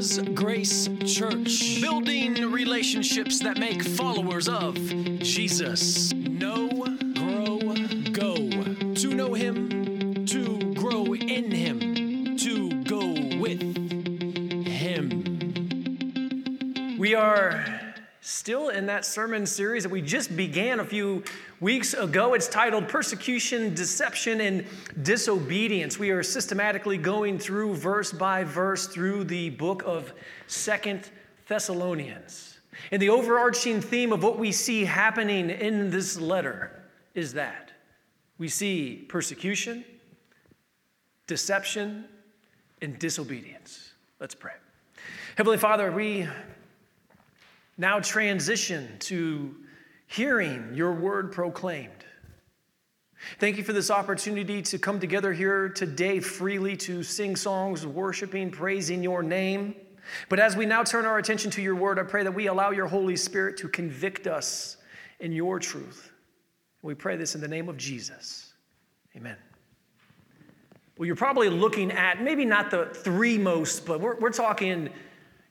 Grace Church. Building relationships that make followers of Jesus. Know, that sermon series that we just began a few weeks ago. It's titled Persecution, Deception, and Disobedience. We are systematically going through verse by verse through the book of Second Thessalonians. And the overarching theme of what we see happening in this letter is that we see persecution, deception, and disobedience. Let's pray. Heavenly Father, we now transition to hearing your word proclaimed. Thank you for this opportunity to come together here today freely to sing songs, worshiping, praising your name. But as we now turn our attention to your word, I pray that we allow your Holy Spirit to convict us in your truth. We pray this in the name of Jesus. Amen. Well, you're probably looking at maybe not the three most, but we're, we're talking,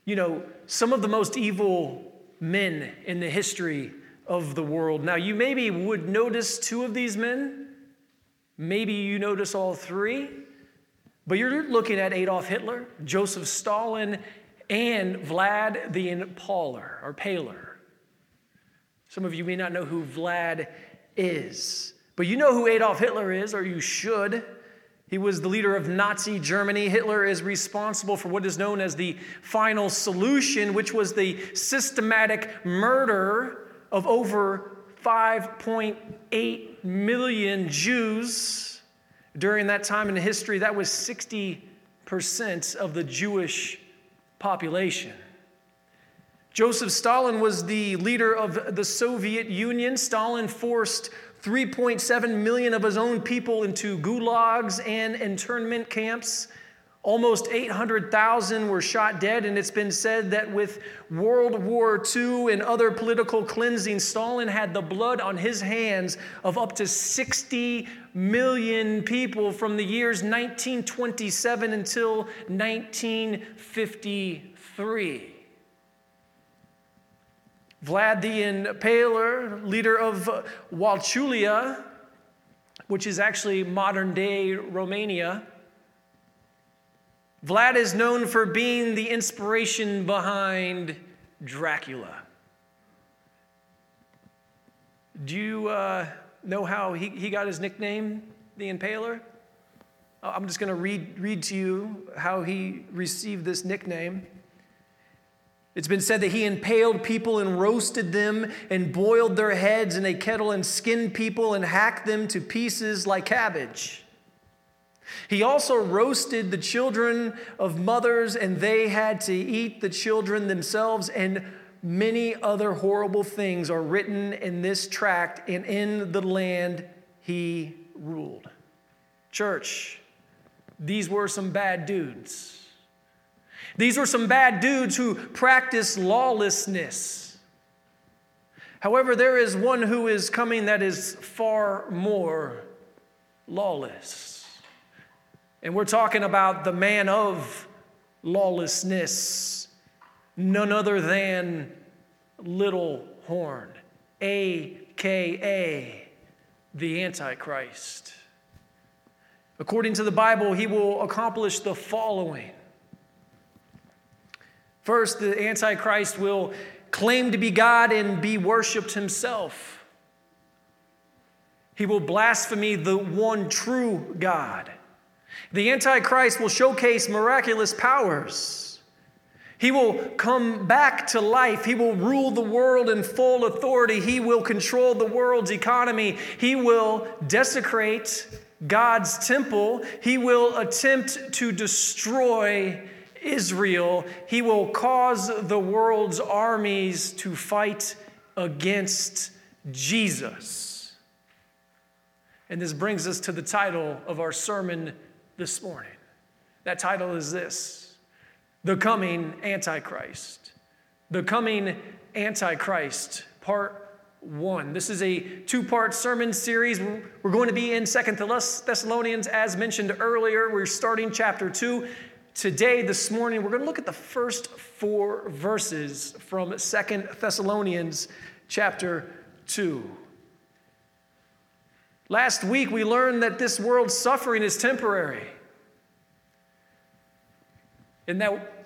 you know, some of the most evil men in the history of the world. Now, you maybe would notice two of these men, maybe you notice all three, but you're looking at Adolf Hitler, Joseph Stalin, and Vlad the Impaler or Paler. Some of you may not know who Vlad is, but you know who Adolf Hitler is, or you should. He was the leader of Nazi Germany. Hitler is responsible for what is known as the final solution, which was the systematic murder of over 5.8 million Jews during that time in history. That was 60% of the Jewish population. Joseph Stalin was the leader of the Soviet Union. Stalin forced 3.7 million of his own people into gulags and internment camps. Almost 800,000 were shot dead, and it's been said that with World War II and other political cleansing, Stalin had the blood on his hands of up to 60 million people from the years 1927 until 1953. Vlad the Impaler, leader of Wallachia, which is actually modern day Romania. Vlad is known for being the inspiration behind Dracula. Do you uh, know how he, he got his nickname, the Impaler? I'm just going to read, read to you how he received this nickname. It's been said that he impaled people and roasted them and boiled their heads in a kettle and skinned people and hacked them to pieces like cabbage. He also roasted the children of mothers, and they had to eat the children themselves, and many other horrible things are written in this tract and in the land he ruled. Church, these were some bad dudes. These were some bad dudes who practiced lawlessness. However, there is one who is coming that is far more lawless. And we're talking about the man of lawlessness, none other than Little Horn, AKA the Antichrist. According to the Bible, he will accomplish the following First, the Antichrist will claim to be God and be worshiped himself. He will blaspheme the one true God. The Antichrist will showcase miraculous powers. He will come back to life. He will rule the world in full authority. He will control the world's economy. He will desecrate God's temple. He will attempt to destroy Israel, he will cause the world's armies to fight against Jesus. And this brings us to the title of our sermon this morning. That title is this The Coming Antichrist. The Coming Antichrist, Part 1. This is a two part sermon series. We're going to be in Second Thessalonians, as mentioned earlier. We're starting chapter 2 today, this morning, we're going to look at the first four verses from Second Thessalonians chapter 2. Last week, we learned that this world's suffering is temporary and that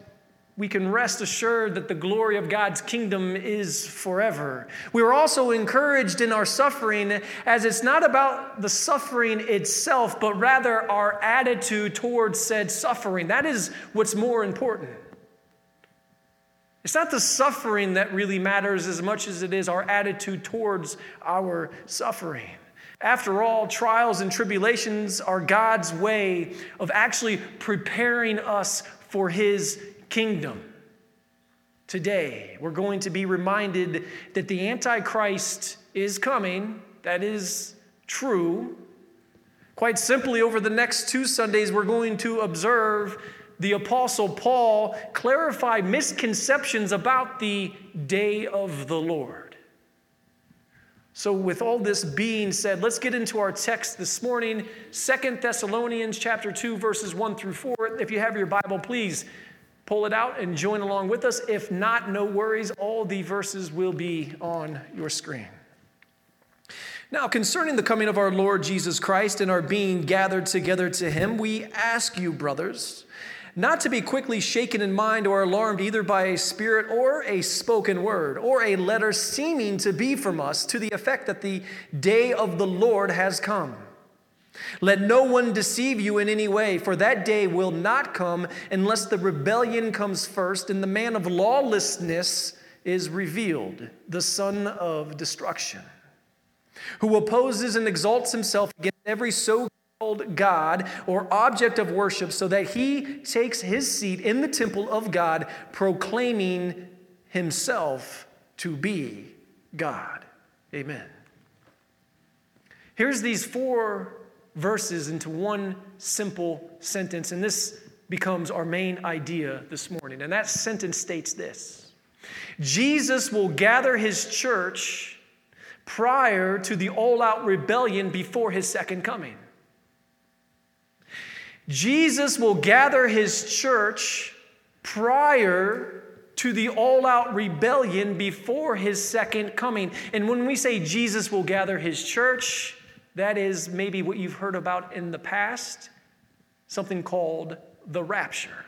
we can rest assured that the glory of God's kingdom is forever. We are also encouraged in our suffering as it's not about the suffering itself, but rather our attitude towards said suffering. That is what's more important. It's not the suffering that really matters as much as it is our attitude towards our suffering. After all, trials and tribulations are God's way of actually preparing us for His kingdom. Today, we're going to be reminded that the Antichrist is coming. That is true. Quite simply, over the next two Sundays, we're going to observe the Apostle Paul clarify misconceptions about the day of the Lord. So, with all this being said, let's get into our text this morning, Second Thessalonians chapter 2, verses 1 through 4. If you have your Bible, please pull it out and join along with us. If not, no worries, all the verses will be on your screen. Now, concerning the coming of our Lord Jesus Christ and our being gathered together to him, we ask you, brothers, not to be quickly shaken in mind or alarmed either by a spirit or a spoken word or a letter seeming to be from us to the effect that the day of the Lord has come let no one deceive you in any way, for that day will not come unless the rebellion comes first and the man of lawlessness is revealed, the son of destruction, who opposes and exalts himself against every so called God or object of worship, so that he takes his seat in the temple of God, proclaiming himself to be God. Amen. Here's these four verses into one simple sentence, and this becomes our main idea this morning. And that sentence states this Jesus will gather his church prior to the all out rebellion before his second coming. Jesus will gather his church prior to the all out rebellion before his second coming. And when we say Jesus will gather his church, that is maybe what you've heard about in the past, something called the rapture.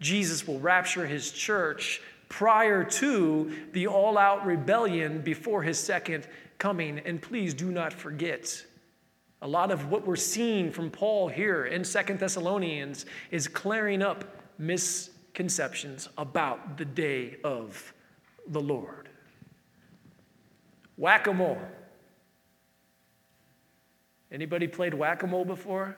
Jesus will rapture his church prior to the all out rebellion before his second coming. And please do not forget, a lot of what we're seeing from Paul here in Second Thessalonians is clearing up misconceptions about the day of the Lord. Whack a mole. Anybody played whack-a-mole before?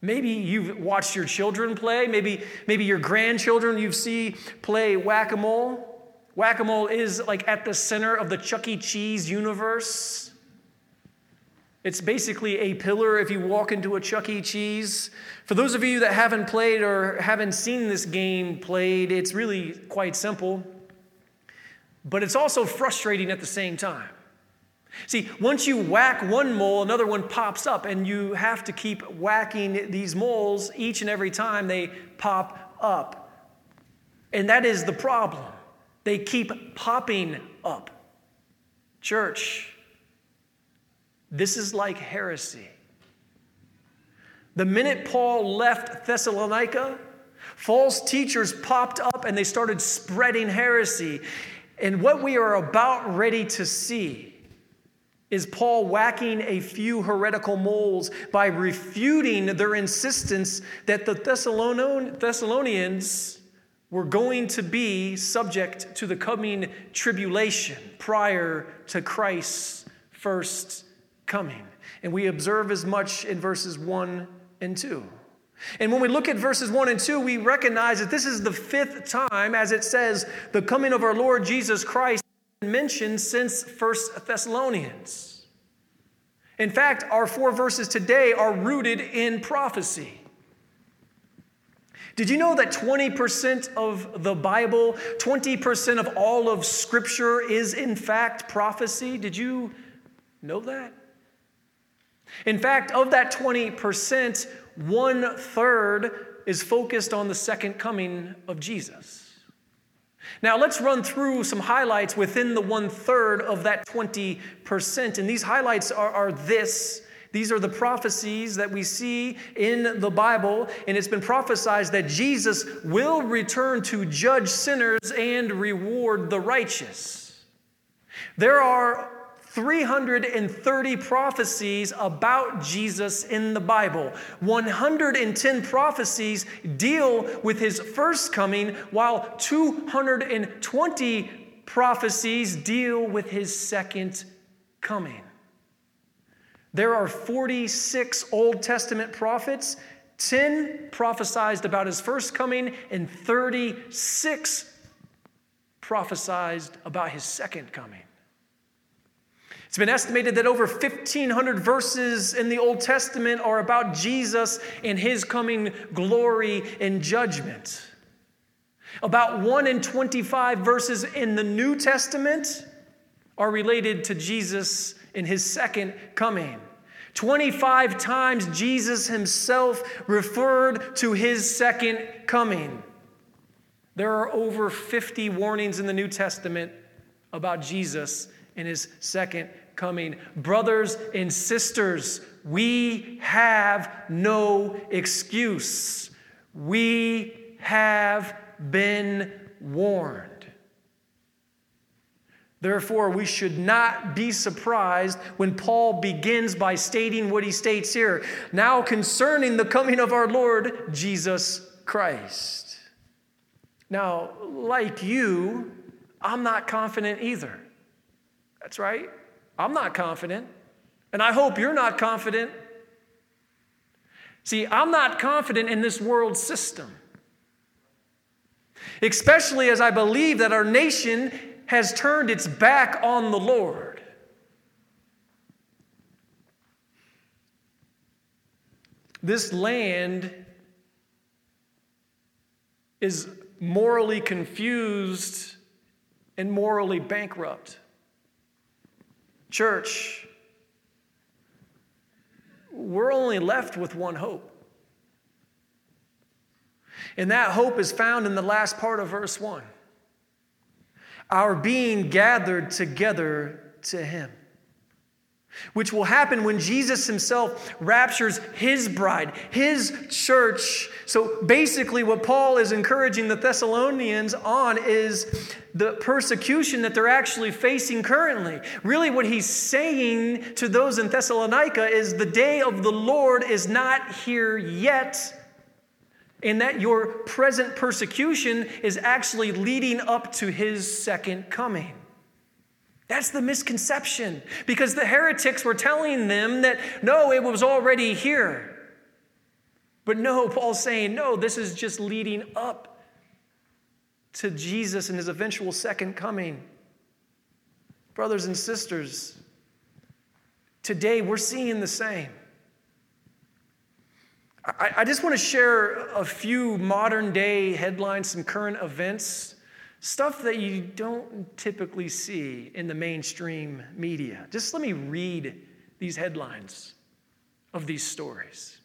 Maybe you've watched your children play. Maybe, maybe your grandchildren you've seen play whack-a-mole. Whack-a-mole is like at the center of the Chuck E. Cheese universe. It's basically a pillar if you walk into a Chuck E. Cheese. For those of you that haven't played or haven't seen this game played, it's really quite simple. But it's also frustrating at the same time. See, once you whack one mole, another one pops up, and you have to keep whacking these moles each and every time they pop up. And that is the problem. They keep popping up. Church, this is like heresy. The minute Paul left Thessalonica, false teachers popped up and they started spreading heresy. And what we are about ready to see is Paul whacking a few heretical moles by refuting their insistence that the Thessalonians were going to be subject to the coming tribulation prior to Christ's first coming. And we observe as much in verses 1 and 2. And when we look at verses 1 and 2, we recognize that this is the fifth time, as it says, the coming of our Lord Jesus Christ mentioned since First Thessalonians. In fact, our four verses today are rooted in prophecy. Did you know that 20% of the Bible, 20% of all of Scripture is in fact prophecy? Did you know that? In fact, of that 20%, one third is focused on the second coming of Jesus. Now, let's run through some highlights within the one third of that 20%. And these highlights are, are this. These are the prophecies that we see in the Bible, and it's been prophesied that Jesus will return to judge sinners and reward the righteous. There are 330 prophecies about Jesus in the Bible. 110 prophecies deal with his first coming, while 220 prophecies deal with his second coming. There are 46 Old Testament prophets, 10 prophesied about his first coming, and 36 prophesied about his second coming. It's been estimated that over 1,500 verses in the Old Testament are about Jesus and his coming glory and judgment. About 1 in 25 verses in the New Testament are related to Jesus in his second coming. 25 times Jesus himself referred to his second coming. There are over 50 warnings in the New Testament about Jesus in his second coming. Brothers and sisters, we have no excuse. We have been warned. Therefore, we should not be surprised when Paul begins by stating what he states here. Now, concerning the coming of our Lord Jesus Christ. Now, like you, I'm not confident either. That's right. I'm not confident. And I hope you're not confident. See, I'm not confident in this world system, especially as I believe that our nation has turned its back on the Lord. This land is morally confused and morally bankrupt. Church, we're only left with one hope. And that hope is found in the last part of verse 1 our being gathered together to Him which will happen when Jesus himself raptures his bride, his church. So basically, what Paul is encouraging the Thessalonians on is the persecution that they're actually facing currently. Really, what he's saying to those in Thessalonica is the day of the Lord is not here yet. And that your present persecution is actually leading up to his second coming. That's the misconception because the heretics were telling them that no, it was already here. But no, Paul's saying, no, this is just leading up to Jesus and his eventual second coming. Brothers and sisters, today we're seeing the same. I, I just want to share a few modern day headlines, some current events Stuff that you don't typically see in the mainstream media. Just let me read these headlines of these stories.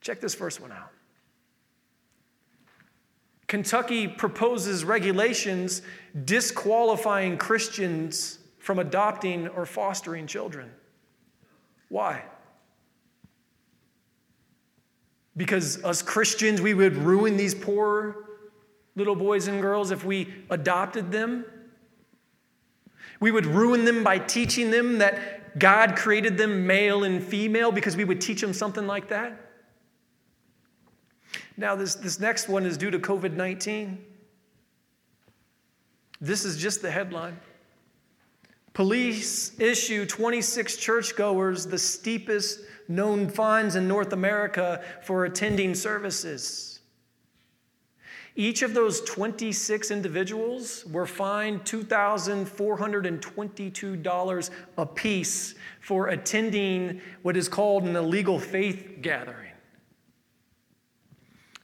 Check this first one out. Kentucky proposes regulations disqualifying Christians from adopting or fostering children. Why? Because us Christians, we would ruin these poor little boys and girls if we adopted them. We would ruin them by teaching them that God created them male and female because we would teach them something like that. Now, this, this next one is due to COVID 19. This is just the headline. Police issue 26 churchgoers the steepest known fines in North America for attending services. Each of those 26 individuals were fined $2,422 apiece for attending what is called an illegal faith gathering.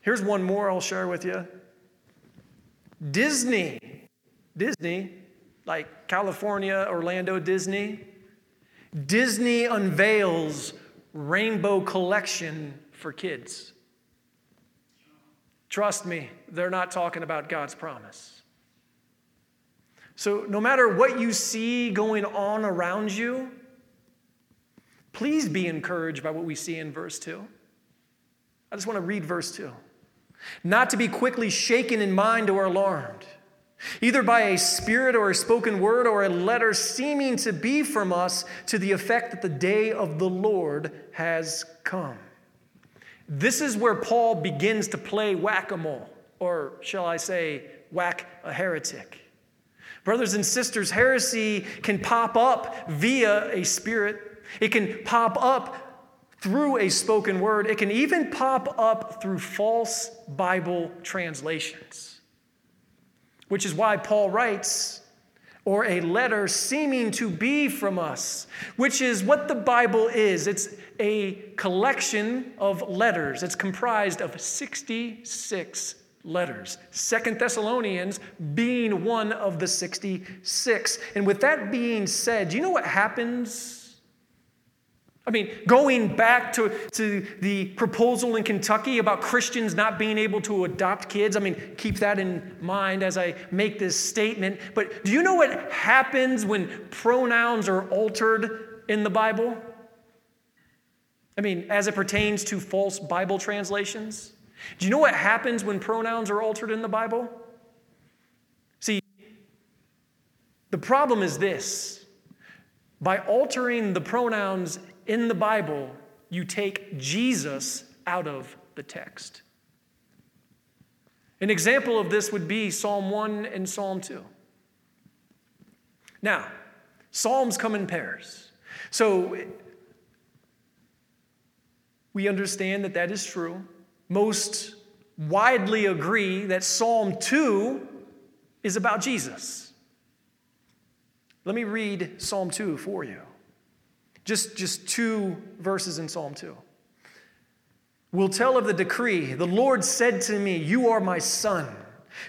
Here's one more I'll share with you Disney, Disney, like California, Orlando, Disney, Disney unveils Rainbow Collection for kids. Trust me, they're not talking about God's promise. So, no matter what you see going on around you, please be encouraged by what we see in verse 2. I just want to read verse 2. Not to be quickly shaken in mind or alarmed, either by a spirit or a spoken word or a letter seeming to be from us to the effect that the day of the Lord has come. This is where Paul begins to play whack a mole, or shall I say, whack a heretic. Brothers and sisters, heresy can pop up via a spirit, it can pop up through a spoken word, it can even pop up through false Bible translations. Which is why Paul writes, or a letter seeming to be from us, which is what the Bible is. It's a collection of letters. It's comprised of 66 letters. Second Thessalonians being one of the 66. And with that being said, do you know what happens? I mean, going back to, to the proposal in Kentucky about Christians not being able to adopt kids, I mean, keep that in mind as I make this statement. But do you know what happens when pronouns are altered in the Bible? I mean, as it pertains to false Bible translations? Do you know what happens when pronouns are altered in the Bible? See, the problem is this by altering the pronouns in the Bible, you take Jesus out of the text. An example of this would be Psalm 1 and Psalm 2. Now, Psalms come in pairs. So we understand that that is true. Most widely agree that Psalm 2 is about Jesus. Let me read Psalm 2 for you. Just, just two verses in Psalm 2. We'll tell of the decree. The Lord said to me, You are my son.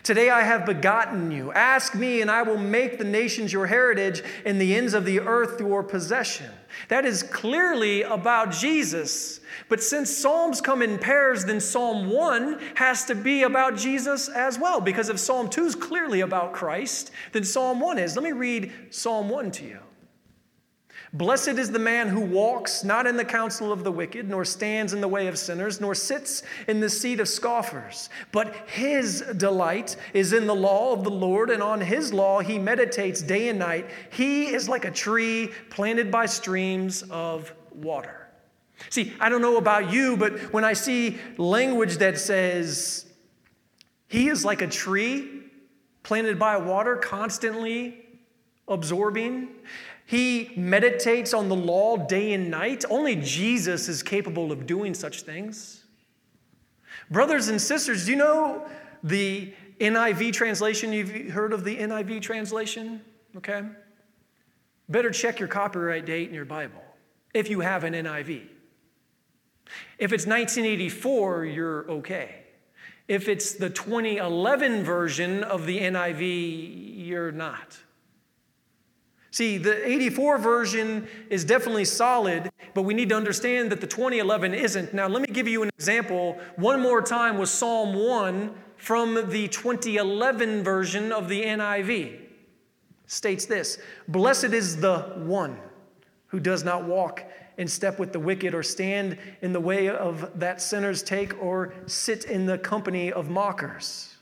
Today I have begotten you. Ask me, and I will make the nations your heritage and the ends of the earth your possession. That is clearly about Jesus. But since Psalms come in pairs, then Psalm 1 has to be about Jesus as well. Because if Psalm 2 is clearly about Christ, then Psalm 1 is. Let me read Psalm 1 to you. Blessed is the man who walks not in the counsel of the wicked, nor stands in the way of sinners, nor sits in the seat of scoffers. But his delight is in the law of the Lord, and on his law he meditates day and night. He is like a tree planted by streams of water. See, I don't know about you, but when I see language that says, he is like a tree planted by water, constantly absorbing, he meditates on the law day and night. Only Jesus is capable of doing such things. Brothers and sisters, do you know the NIV translation? You've heard of the NIV translation? Okay. Better check your copyright date in your Bible if you have an NIV. If it's 1984, you're okay. If it's the 2011 version of the NIV, you're not. See, the 84 version is definitely solid, but we need to understand that the 2011 isn't. Now, let me give you an example one more time with Psalm 1 from the 2011 version of the NIV. States this Blessed is the one who does not walk in step with the wicked, or stand in the way of that sinners take, or sit in the company of mockers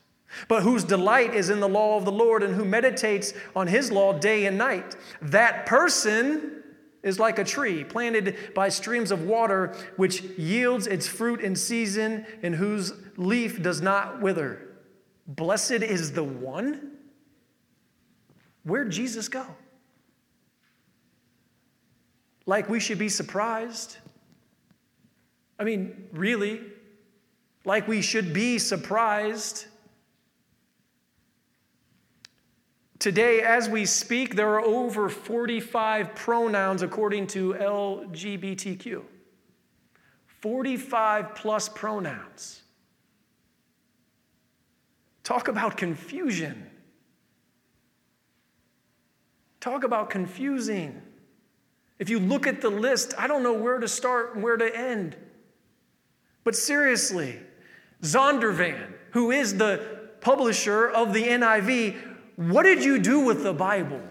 but whose delight is in the law of the Lord and who meditates on his law day and night. That person is like a tree planted by streams of water, which yields its fruit in season and whose leaf does not wither. Blessed is the one. Where'd Jesus go? Like we should be surprised. I mean, really, like we should be surprised Today, as we speak, there are over 45 pronouns according to LGBTQ. 45 plus pronouns. Talk about confusion. Talk about confusing. If you look at the list, I don't know where to start and where to end. But seriously, Zondervan, who is the publisher of the NIV, what did you do with the Bible?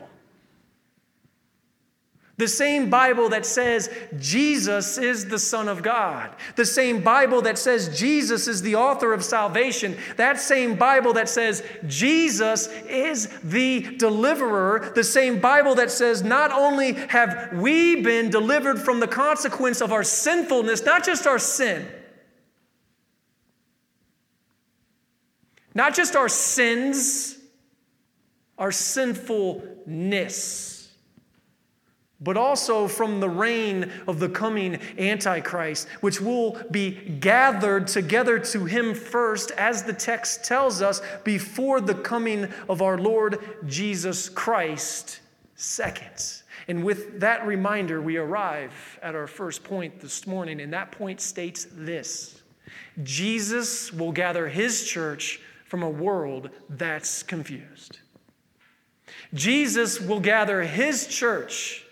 The same Bible that says Jesus is the Son of God. The same Bible that says Jesus is the author of salvation. That same Bible that says Jesus is the deliverer. The same Bible that says not only have we been delivered from the consequence of our sinfulness, not just our sin, not just our sins, our sinfulness but also from the reign of the coming Antichrist, which will be gathered together to him first, as the text tells us, before the coming of our Lord Jesus Christ second. And with that reminder, we arrive at our first point this morning, and that point states this Jesus will gather his church from a world that's confused. Jesus will gather his church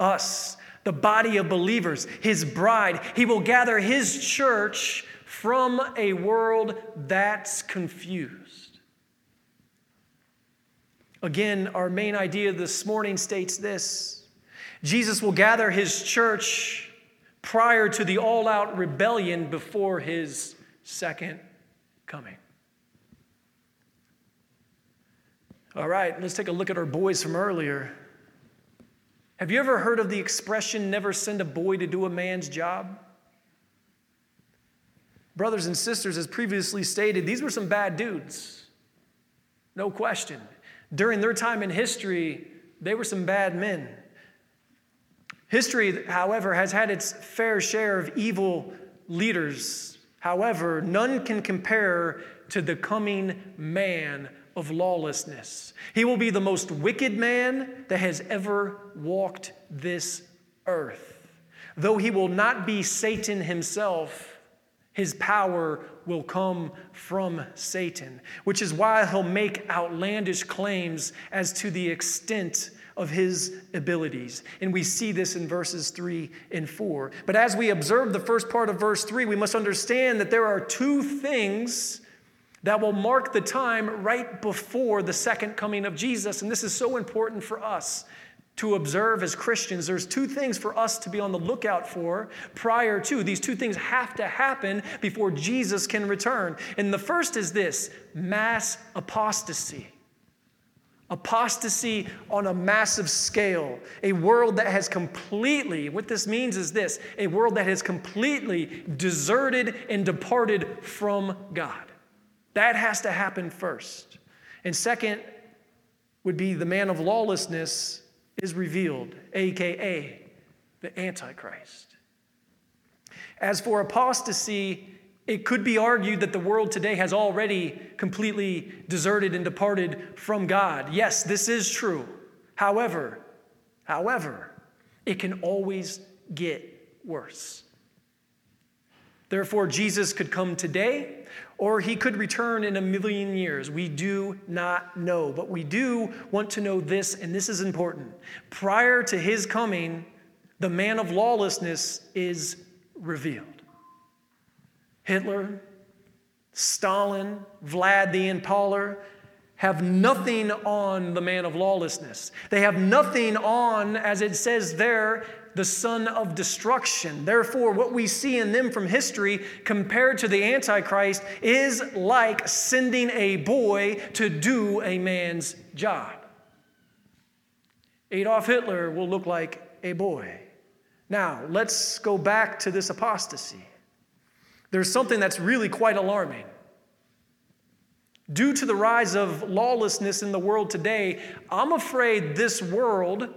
us, the body of believers, his bride. He will gather his church from a world that's confused. Again, our main idea this morning states this Jesus will gather his church prior to the all out rebellion before his second coming. All right, let's take a look at our boys from earlier. Have you ever heard of the expression, never send a boy to do a man's job? Brothers and sisters, as previously stated, these were some bad dudes. No question. During their time in history, they were some bad men. History, however, has had its fair share of evil leaders. However, none can compare to the coming man of lawlessness. He will be the most wicked man that has ever walked this earth. Though he will not be Satan himself, his power will come from Satan, which is why he'll make outlandish claims as to the extent of his abilities. And we see this in verses 3 and 4. But as we observe the first part of verse 3, we must understand that there are two things that will mark the time right before the second coming of Jesus. And this is so important for us to observe as Christians. There's two things for us to be on the lookout for prior to. These two things have to happen before Jesus can return. And the first is this mass apostasy. Apostasy on a massive scale. A world that has completely, what this means is this a world that has completely deserted and departed from God. That has to happen first. And second would be the man of lawlessness is revealed, aka the Antichrist. As for apostasy, it could be argued that the world today has already completely deserted and departed from God. Yes, this is true. However, however, it can always get worse. Therefore, Jesus could come today or he could return in a million years. We do not know. But we do want to know this, and this is important. Prior to his coming, the man of lawlessness is revealed. Hitler, Stalin, Vlad the Impaler have nothing on the man of lawlessness. They have nothing on, as it says there, the son of destruction. Therefore, what we see in them from history compared to the Antichrist is like sending a boy to do a man's job. Adolf Hitler will look like a boy. Now, let's go back to this apostasy. There's something that's really quite alarming. Due to the rise of lawlessness in the world today, I'm afraid this world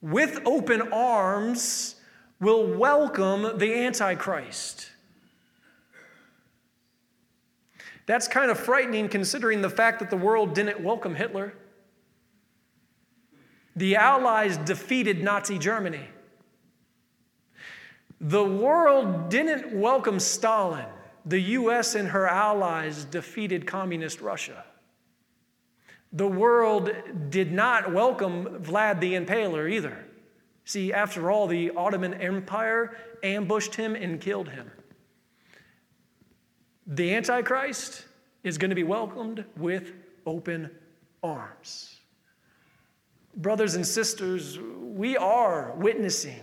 with open arms will welcome the Antichrist. That's kind of frightening considering the fact that the world didn't welcome Hitler. The Allies defeated Nazi Germany. The world didn't welcome Stalin. The US and her allies defeated communist Russia. The world did not welcome Vlad the Impaler either. See, after all, the Ottoman Empire ambushed him and killed him. The Antichrist is going to be welcomed with open arms. Brothers and sisters, we are witnessing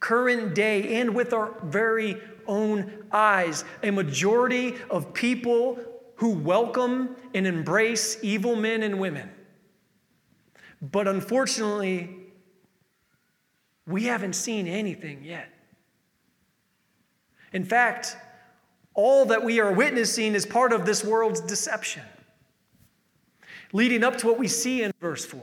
current day and with our very own eyes a majority of people who welcome and embrace evil men and women. But unfortunately, we haven't seen anything yet. In fact, all that we are witnessing is part of this world's deception, leading up to what we see in verse 4.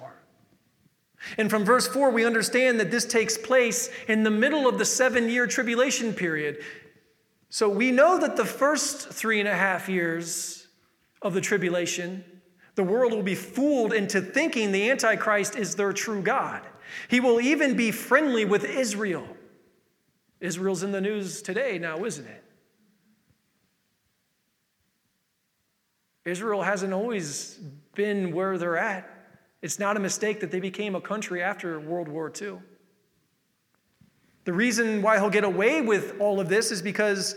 And from verse 4, we understand that this takes place in the middle of the seven year tribulation period. So we know that the first three and a half years of the tribulation, the world will be fooled into thinking the Antichrist is their true God. He will even be friendly with Israel. Israel's in the news today now, isn't it? Israel hasn't always been where they're at. It's not a mistake that they became a country after World War II. The reason why he'll get away with all of this is because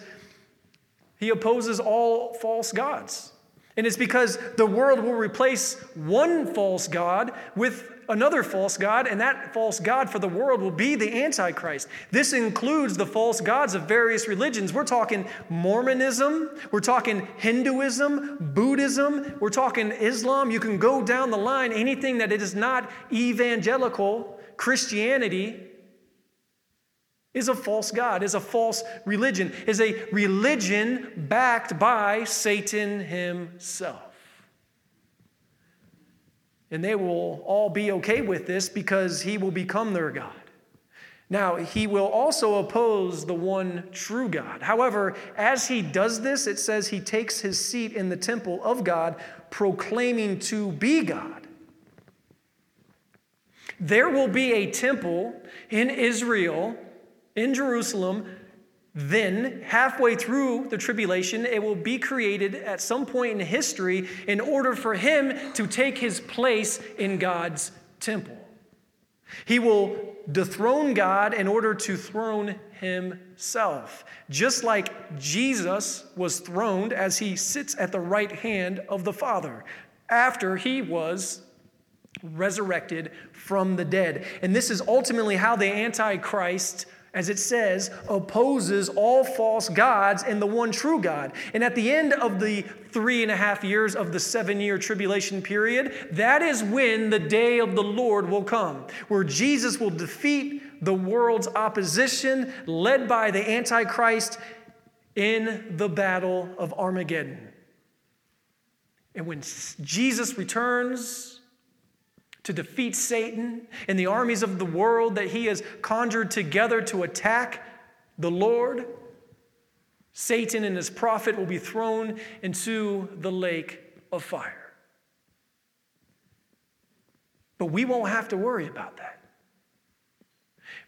he opposes all false gods. And it's because the world will replace one false God with another false God, and that false God for the world will be the Antichrist. This includes the false gods of various religions. We're talking Mormonism, we're talking Hinduism, Buddhism, we're talking Islam. You can go down the line, anything that is not evangelical Christianity is a false God, is a false religion, is a religion backed by Satan himself. And they will all be okay with this because he will become their God. Now, he will also oppose the one true God. However, as he does this, it says he takes his seat in the temple of God, proclaiming to be God. There will be a temple in Israel, in Jerusalem, then, halfway through the tribulation, it will be created at some point in history in order for him to take his place in God's temple. He will dethrone God in order to throne himself, just like Jesus was throned as he sits at the right hand of the Father after he was resurrected from the dead. And this is ultimately how the Antichrist as it says, opposes all false gods and the one true God. And at the end of the three and a half years of the seven year tribulation period, that is when the day of the Lord will come, where Jesus will defeat the world's opposition led by the Antichrist in the battle of Armageddon. And when Jesus returns, to defeat Satan and the armies of the world that he has conjured together to attack the Lord, Satan and his prophet will be thrown into the lake of fire. But we won't have to worry about that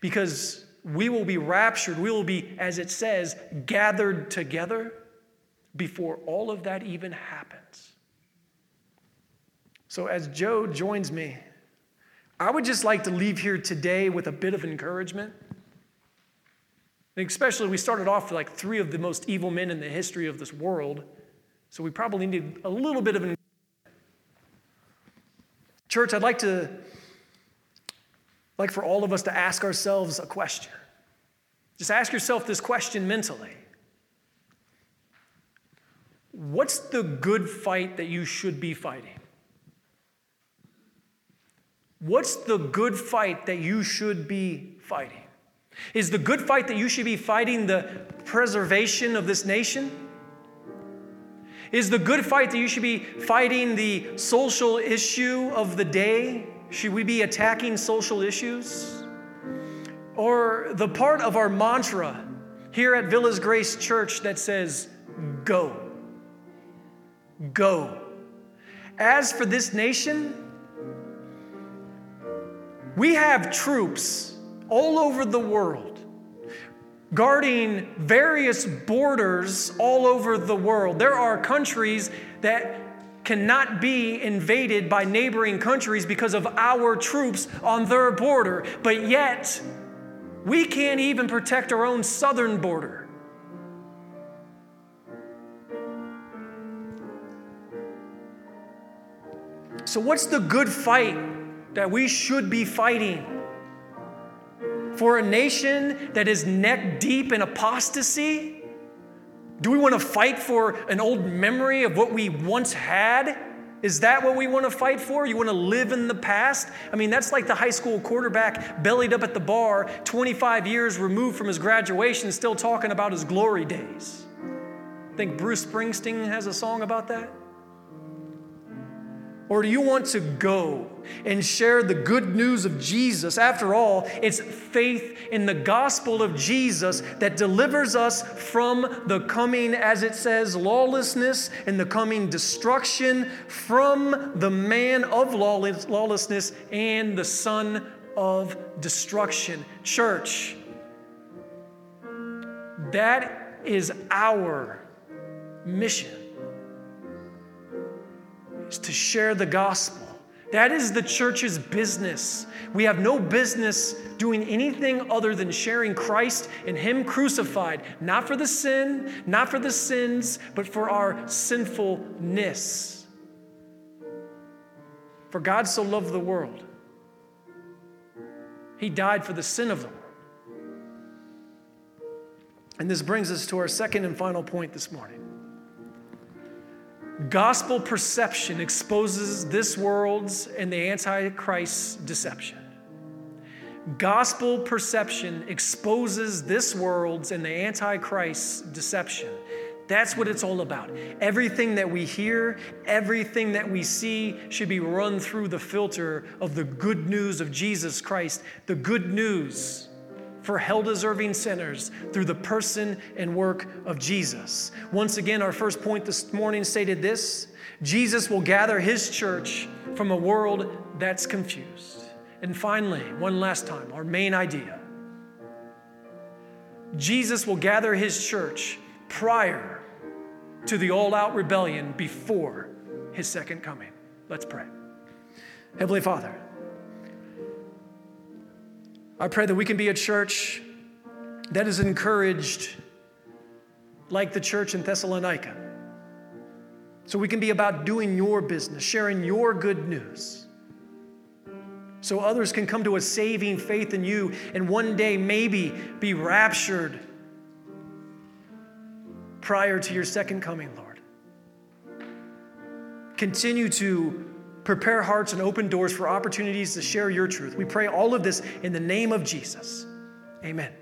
because we will be raptured. We will be, as it says, gathered together before all of that even happens. So, as Joe joins me I would just like to leave here today with a bit of encouragement. And especially, we started off with like three of the most evil men in the history of this world. So we probably need a little bit of an. Church, I'd like to, like for all of us to ask ourselves a question. Just ask yourself this question mentally What's the good fight that you should be fighting? What's the good fight that you should be fighting? Is the good fight that you should be fighting the preservation of this nation? Is the good fight that you should be fighting the social issue of the day? Should we be attacking social issues? Or the part of our mantra here at Villa's Grace Church that says, Go. Go. As for this nation, we have troops all over the world guarding various borders all over the world. There are countries that cannot be invaded by neighboring countries because of our troops on their border. But yet, we can't even protect our own southern border. So, what's the good fight that we should be fighting? For a nation that is neck deep in apostasy? Do we want to fight for an old memory of what we once had? Is that what we want to fight for? You want to live in the past? I mean, that's like the high school quarterback bellied up at the bar, 25 years removed from his graduation, still talking about his glory days. Think Bruce Springsteen has a song about that? Or do you want to go and share the good news of Jesus? After all, it's faith in the gospel of Jesus that delivers us from the coming, as it says, lawlessness and the coming destruction from the man of lawlessness and the son of destruction. Church, that is our mission is to share the gospel. That is the church's business. We have no business doing anything other than sharing Christ and Him crucified, not for the sin, not for the sins, but for our sinfulness. For God so loved the world, He died for the sin of the world. And this brings us to our second and final point this morning. Gospel perception exposes this world's and the Antichrist's deception. Gospel perception exposes this world's and the Antichrist's deception. That's what it's all about. Everything that we hear, everything that we see should be run through the filter of the good news of Jesus Christ, the good news for hell deserving sinners through the person and work of Jesus. Once again, our first point this morning stated this Jesus will gather his church from a world that's confused. And finally, one last time, our main idea Jesus will gather his church prior to the all out rebellion before his second coming. Let's pray. Heavenly Father, I pray that we can be a church that is encouraged like the church in Thessalonica. So we can be about doing your business, sharing your good news. So others can come to a saving faith in you and one day maybe be raptured prior to your second coming, Lord. Continue to prepare hearts and open doors for opportunities to share your truth. We pray all of this in the name of Jesus. Amen.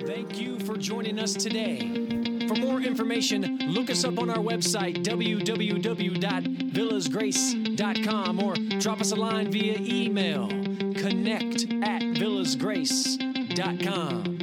Thank you for joining us today. For more information, look us up on our website, www.villasgrace.com, or drop us a line via email, connect at villasgrace.com.